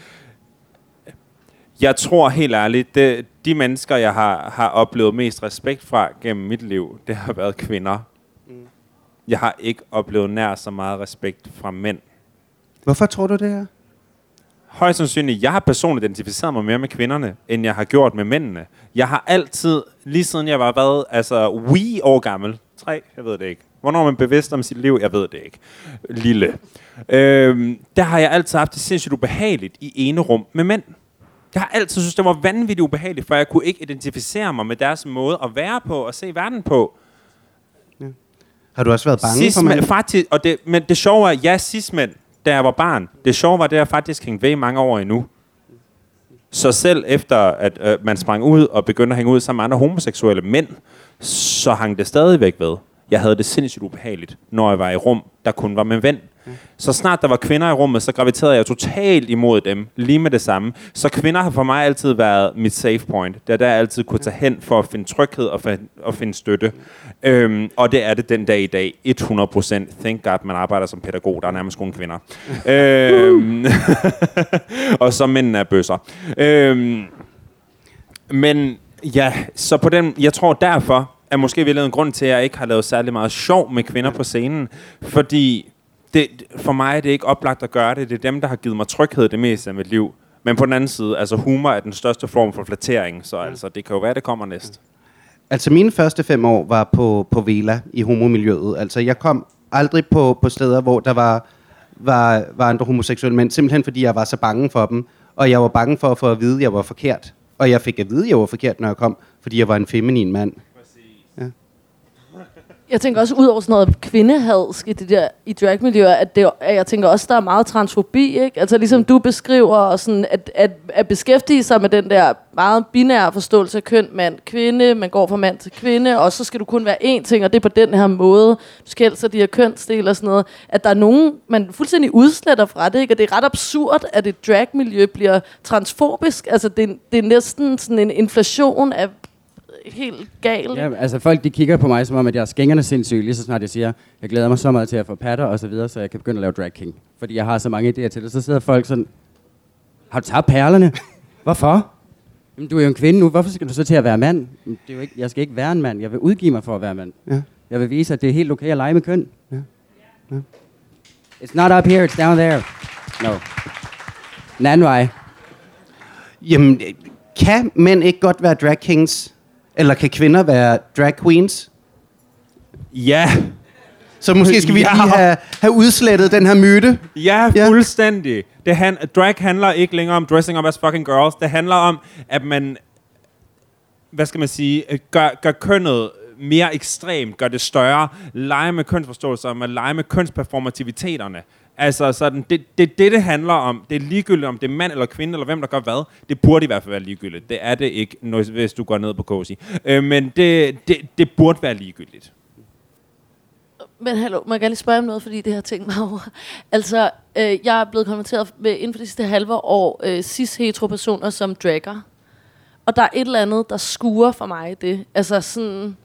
Jeg tror helt ærligt, det, de mennesker, jeg har, har oplevet mest respekt fra gennem mit liv, det har været kvinder. Jeg har ikke oplevet nær så meget respekt fra mænd. Hvorfor tror du det her? Højst sandsynligt, jeg har personligt identificeret mig mere med kvinderne, end jeg har gjort med mændene. Jeg har altid, lige siden jeg var været, altså we år gammel, tre, jeg ved det ikke. Hvornår er man bevidst om sit liv? Jeg ved det ikke. Lille. Øhm, der har jeg altid haft det sindssygt ubehageligt i ene rum med mænd. Jeg har altid synes det var vanvittigt ubehageligt, for jeg kunne ikke identificere mig med deres måde at være på og se verden på. Har du også været bange for Cis-mænd, mænd? faktisk, og det, men det sjove er, ja, cis-mænd, da jeg var barn, det sjove var, det har faktisk hængt ved i mange år endnu. Så selv efter, at øh, man sprang ud og begyndte at hænge ud sammen med andre homoseksuelle mænd, så hang det stadigvæk ved. Jeg havde det sindssygt ubehageligt, når jeg var i rum, der kun var med mænd. Så snart der var kvinder i rummet, så graviterede jeg totalt imod dem, lige med det samme. Så kvinder har for mig altid været mit safe point. Det er der, jeg altid kunne tage hen for at finde tryghed og, for, og finde støtte. Øhm, og det er det den dag i dag. 100% thank God, man arbejder som pædagog. Der er nærmest kun kvinder. øhm, [LAUGHS] og så mændene er bøsser. Øhm, men ja, så på den, jeg tror derfor, er måske virkelig en grund til, at jeg ikke har lavet særlig meget sjov med kvinder på scenen. Fordi det, for mig er det ikke oplagt at gøre det. Det er dem, der har givet mig tryghed det meste af mit liv. Men på den anden side, altså humor er den største form for flattering, så altså, det kan jo være, det kommer næst. Altså mine første fem år var på, på Vela i homomiljøet. Altså jeg kom aldrig på, på steder, hvor der var var, var andre homoseksuelle mænd, simpelthen fordi jeg var så bange for dem. Og jeg var bange for at få at vide, at jeg var forkert. Og jeg fik at vide, at jeg var forkert, når jeg kom, fordi jeg var en feminin mand. Jeg tænker også, ud over sådan noget kvindehadsk i, det der, i dragmiljøer, at, det, at jeg tænker også, der er meget transfobi, ikke? Altså ligesom du beskriver, og sådan, at, at, at beskæftige sig med den der meget binære forståelse af køn, mand, kvinde, man går fra mand til kvinde, og så skal du kun være én ting, og det er på den her måde, du skal helst de her kønsdel og sådan noget, at der er nogen, man fuldstændig udsletter fra det, ikke? Og det er ret absurd, at et dragmiljø bliver transfobisk, altså det, det er næsten sådan en inflation af helt galt. Ja, altså folk de kigger på mig, som om at jeg er skængerne sindssyg, lige så snart jeg siger, jeg glæder mig så meget til at få patter og så videre, så jeg kan begynde at lave drag king. Fordi jeg har så mange idéer til det. Så sidder folk sådan, har du taget perlerne? Hvorfor? Jamen, du er jo en kvinde nu, hvorfor skal du så til at være mand? Jamen, Det er jo ikke, jeg skal ikke være en mand, jeg vil udgive mig for at være mand. Ja. Jeg vil vise, at det er helt okay at lege med køn. Ja. Ja. It's not up here, it's down there. No. Den anden vej. Jamen, kan mænd ikke godt være drag kings? Eller kan kvinder være drag queens? Ja, Så måske skal vi Ja. lige have, have udslettet den her myte. Ja, Ja. fuldstændig. Det han, drag handler ikke længere om dressing up as fucking girls. Det handler om, at man, hvad skal man sige, øh, gør, gør kønnet mere ekstremt, gør det større, lege med kønsforståelser, lege med kønsperformativiteterne. Altså sådan, det, det, det, det handler om, det er ligegyldigt, om det er mand eller kvinde, eller hvem der gør hvad. Det burde i hvert fald være ligegyldigt. Det er det ikke, hvis du går ned på Cozy. Øh, men det, det, det burde være ligegyldigt. Men hallo, må jeg gerne lige spørge om noget, fordi det har tænkt mig over. [LAUGHS] Altså, øh, jeg er blevet konverteret med inden for de sidste halve år øh, cis-hetero-personer som dragger. Og der er et eller andet, der skuer for mig det. Altså sådan...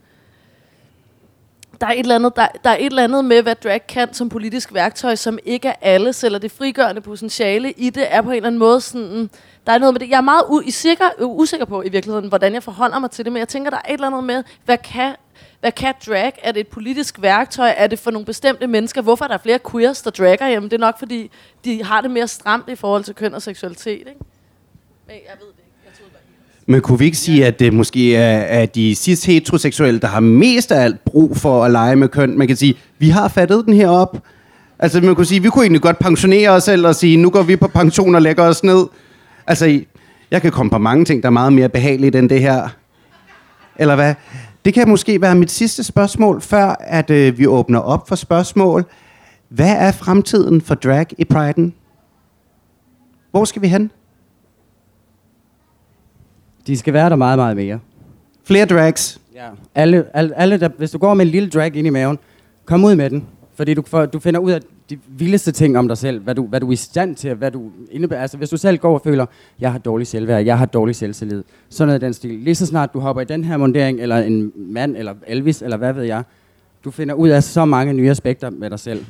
Der er, et eller andet, der, der er et eller andet med, hvad drag kan som politisk værktøj, som ikke er alle, eller det frigørende potentiale i det, er på en eller anden måde sådan... Der er noget med det. Jeg er meget u- sikker, usikker på i virkeligheden, hvordan jeg forholder mig til det, men jeg tænker, der er et eller andet med, hvad kan, hvad kan drag? Er det et politisk værktøj? Er det for nogle bestemte mennesker? Hvorfor er der flere queers, der dragger? Jamen, det er nok, fordi de har det mere stramt i forhold til køn og seksualitet, ikke? Men jeg ved det ikke. Jeg troede bare, men kunne vi ikke sige, at det måske er, er de cis-heteroseksuelle, der har mest af alt brug for at lege med køn? Man kan sige, vi har fattet den her op. Altså man kunne sige, vi kunne egentlig godt pensionere os selv og sige, nu går vi på pension og lægger os ned. Altså, jeg kan komme på mange ting, der er meget mere behageligt end det her. Eller hvad? Det kan måske være mit sidste spørgsmål, før at øh, vi åbner op for spørgsmål. Hvad er fremtiden for drag i Pride'en? Hvor skal vi hen? De skal være der meget, meget mere. Flere drags. Ja. Alle, alle, alle der, hvis du går med en lille drag ind i maven, kom ud med den. Fordi du, får, du finder ud af de vildeste ting om dig selv, hvad du, hvad du er i stand til, hvad du indebærer. Altså, hvis du selv går og føler, jeg har dårlig selvværd, jeg har dårlig selvtillid, sådan noget den stil. Lige så snart du hopper i den her mundering, eller en mand, eller Elvis, eller hvad ved jeg, du finder ud af så mange nye aspekter med dig selv.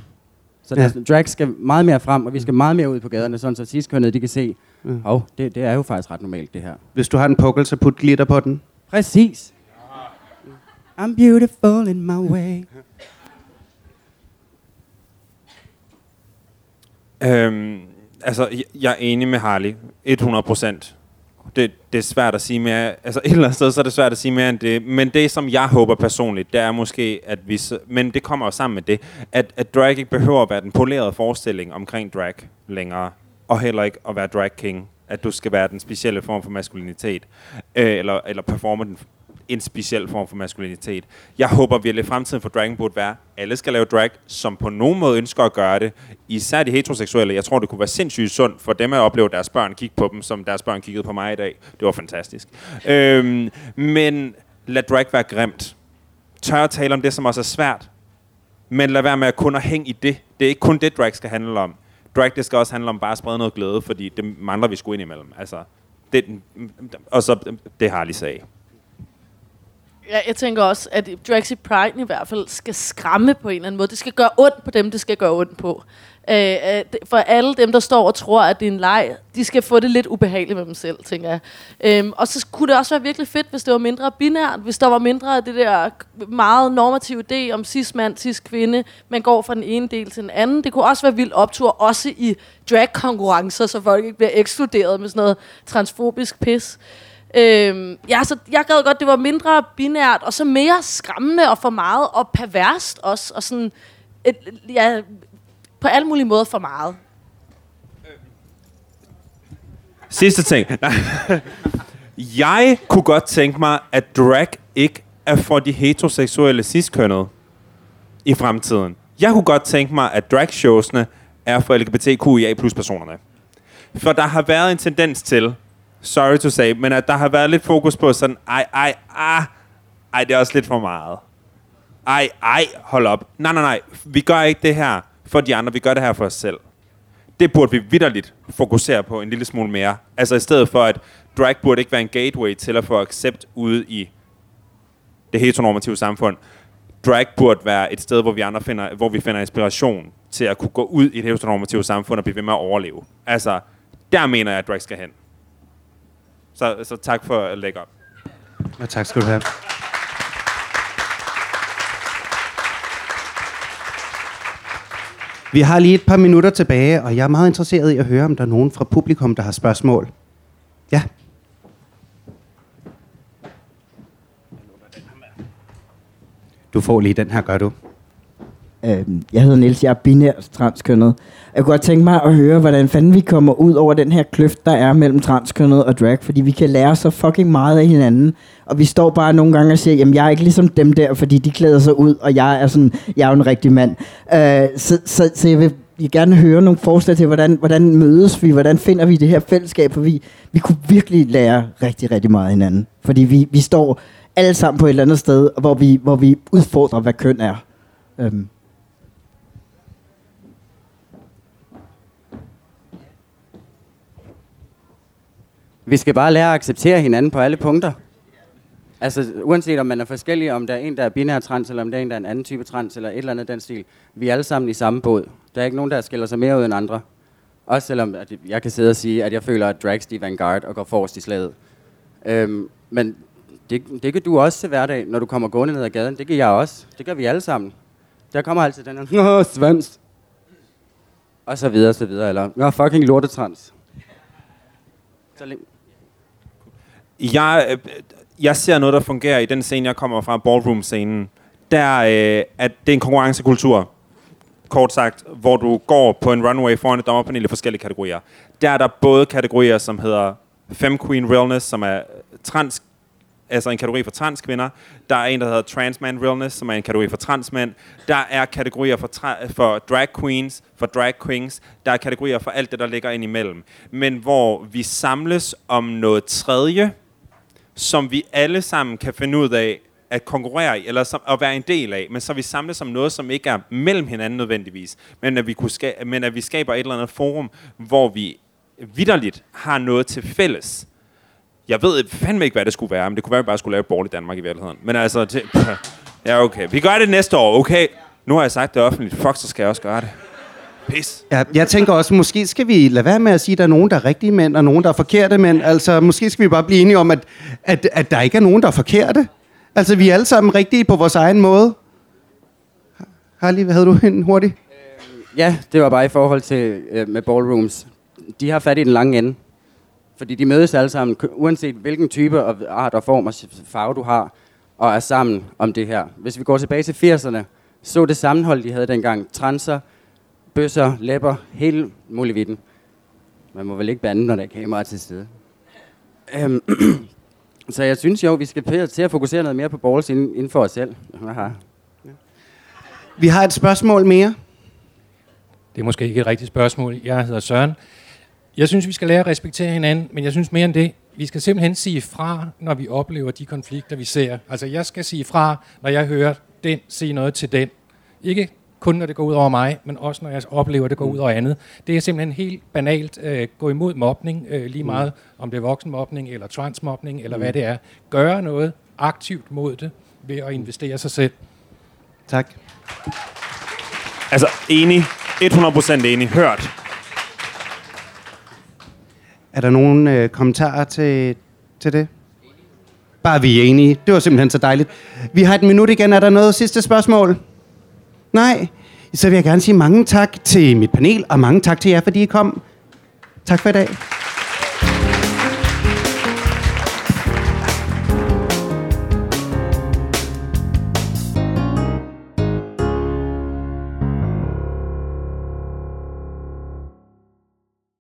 Så Ja. ja. der, drag skal meget mere frem, og vi skal meget mere ud på gaderne, sådan så cis-kønnet, de kan se, Mm. hov, det, det er jo faktisk ret normalt, det her. Hvis du har en pukkel, så put glitter på den. Præcis. I'm beautiful in my way. Øhm, altså, jeg, jeg er enig med Harley. 100 procent. Det, det er svært at sige mere. Altså, [LAUGHS] et eller andet sted, så er det svært at sige mere end det. Men det, som jeg håber personligt, det er måske, at vi... Så, men det kommer jo sammen med det, at, at drag ikke behøver at være den polerede forestilling omkring drag længere. Og heller ikke at være drag king. At du skal være den specielle form for maskulinitet. Øh, eller, eller performe den en speciel form for maskulinitet. Jeg håber virkelig, at fremtiden for dragen burde være, at alle skal lave drag, som på nogen måde ønsker at gøre det. Især de heteroseksuelle. Jeg tror, det kunne være sindssygt sundt for dem at opleve deres børn kigge på dem, som deres børn kiggede på mig i dag. Det var fantastisk. Øhm, men lad drag være grimt. Tør at tale om det, som også er svært. Men lad være med at kun at hænge i det. Det er ikke kun det, drag skal handle om. Drag, det skal også handle om bare at sprede noget glæde, fordi det mangler vi sgu ind imellem. Altså, det, og så det har lige sagde. Ja, jeg tænker også, at Drags Pride i hvert fald skal skræmme på en eller anden måde. Det skal gøre ondt på dem, det skal gøre ondt på. Øh, øh for alle dem, der står og tror, at det er en leg, de skal få det lidt ubehageligt med dem selv, tænker jeg. Øhm, og så kunne det også være virkelig fedt, hvis det var mindre binært, hvis der var mindre af det der meget normative idé om cis-mand, cis-kvinde, man går fra den ene del til den anden. Det kunne også være vildt optur, også i drag-konkurrencer, så folk ikke bliver ekskluderet med sådan noget transfobisk pis. Øhm, ja, så jeg gad godt, det var mindre binært, og så mere skræmmende og for meget, og perverst også, og sådan, et, ja, på alle mulige måder for meget. Sidste ting. [LAUGHS] jeg kunne godt tænke mig, at drag ikke er for de heteroseksuelle ciskønnede i fremtiden. Jeg kunne godt tænke mig, at dragshowsene er for LGBTQIA plus personerne. For der har været en tendens til, sorry to say, men at der har været lidt fokus på sådan, ej, ej, ah, ej, det er også lidt for meget. Ej, ej, hold op. Nej, nej, nej, vi gør ikke det her for de andre, vi gør det her for os selv. Det burde vi vidderligt fokusere på en lille smule mere. Altså i stedet for, at drag burde ikke være en gateway til at få accept ude i det heteronormative samfund. Drag burde være et sted, hvor vi andre finder, hvor vi finder inspiration til at kunne gå ud i det heteronormative samfund og blive ved med at overleve. Altså, der mener jeg, at drag skal hen. Så, så tak for at lægge op. Ja, tak skal du have. Vi har lige et par minutter tilbage, og jeg er meget interesseret i at høre, om der er nogen fra publikum, der har spørgsmål. Ja. Du får lige den her, gør du? Øh, jeg hedder Niels, jeg er binær transkønnet. Jeg kunne godt tænke mig at høre, hvordan fanden vi kommer ud over den her kløft, der er mellem transkønnet og drag, fordi vi kan lære så fucking meget af hinanden, og vi står bare nogle gange og siger, jamen jeg er ikke ligesom dem der, fordi de klæder sig ud, og jeg er sådan, jeg er jo en rigtig mand. Øh, så, så, så jeg vil jeg gerne høre nogle forslag til, hvordan, hvordan mødes vi, hvordan finder vi det her fællesskab, for vi, vi kunne virkelig lære rigtig, rigtig meget af hinanden. Fordi vi, vi står alle sammen på et eller andet sted, hvor vi, hvor vi udfordrer, hvad køn er. Øhm. Vi skal bare lære at acceptere hinanden på alle punkter. Altså, uanset om man er forskellig, om der er en, der er binær trans, eller om der er en, der er en anden type trans, eller et eller andet den stil. Vi er alle sammen i samme båd. Der er ikke nogen, der skiller sig mere ud end andre. Også selvom at jeg kan sidde og sige, at jeg føler, at drags de vanguard og går forrest i slaget. Øhm, men det, det kan du også til hverdag, når du kommer gående ned ad gaden. Det kan jeg også. Det gør vi alle sammen. Der kommer altid den her, Nå, svans. Og så videre, så videre. Eller, Nå, fucking lortetrans. Så længe, jeg, øh, jeg ser noget, der fungerer i den scene, jeg kommer fra, ballroom-scenen. Der øh, at det er en konkurrencekultur, kort sagt, hvor du går på en runway foran et dommerpanel i forskellige kategorier. Der er der både kategorier, som hedder Fem Queen Realness, som er trans, altså en kategori for transkvinder. Der er en, der hedder Transman Realness, som er en kategori for transmænd. Der er kategorier for, tra- for drag queens, for drag queens. Der er kategorier for alt det, der ligger ind imellem. Men hvor vi samles om noget tredje, som vi alle sammen kan finde ud af at konkurrere i, eller som, at være en del af, men så vi samles som noget, som ikke er mellem hinanden nødvendigvis, men at vi, kunne ska- men at vi skaber et eller andet forum, hvor vi vidderligt har noget til fælles. Jeg ved fandme ikke, hvad det skulle være, men det kunne være, at vi bare skulle lave et ball i Danmark i virkeligheden. Men altså, det, [LAUGHS] ja okay. Vi gør det næste år, okay? Nu har jeg sagt det offentligt. Fuck, så skal jeg også gøre det. Pis. Ja, jeg tænker også, måske skal vi lade være med at sige, at der er nogen, der er rigtige mænd, og nogen, der er forkerte mænd. Altså, måske skal vi bare blive enige om, at, at, at der ikke er nogen, der er forkerte. Altså, vi er alle sammen rigtige på vores egen måde. Harley, hvad havde du en hurtig? Ja, det var bare i forhold til øh, med ballrooms. De har fat i den lange ende. Fordi de mødes alle sammen, uanset hvilken type og art og form og farve du har, og er sammen om det her. Hvis vi går tilbage til 80'erne, så det sammenhold, de havde dengang. Transer, bøsser, læber, hele muligheden. Man må vel ikke bande, når der er kamera til stede. Øhm, [CLEARS THROAT] så jeg synes jo, vi skal til at fokusere noget mere på balls inden, inden for os selv. Aha. Vi har et spørgsmål mere. Det er måske ikke et rigtigt spørgsmål. Jeg hedder Søren. Jeg synes, vi skal lære at respektere hinanden, men jeg synes mere end det. Vi skal simpelthen sige fra, når vi oplever de konflikter, vi ser. Altså, jeg skal sige fra, når jeg hører den sige noget til den. Ikke kun når det går ud over mig, men også når jeg oplever, at det går ud over andet. Det er simpelthen helt banalt øh, gå imod mobning, øh, lige meget om det er voksenmobning eller transmobning, eller hvad det er. Gøre noget aktivt mod det ved at investere sig selv. Tak. Altså, enig. 100% enig. Hørt. Er der nogen øh, kommentarer til, til det? Bare vi er enige. Det var simpelthen så dejligt. Vi har et minut igen. Er der noget sidste spørgsmål? Nej? Så vil jeg gerne sige mange tak til mit panel, og mange tak til jer, fordi I kom. Tak for i dag.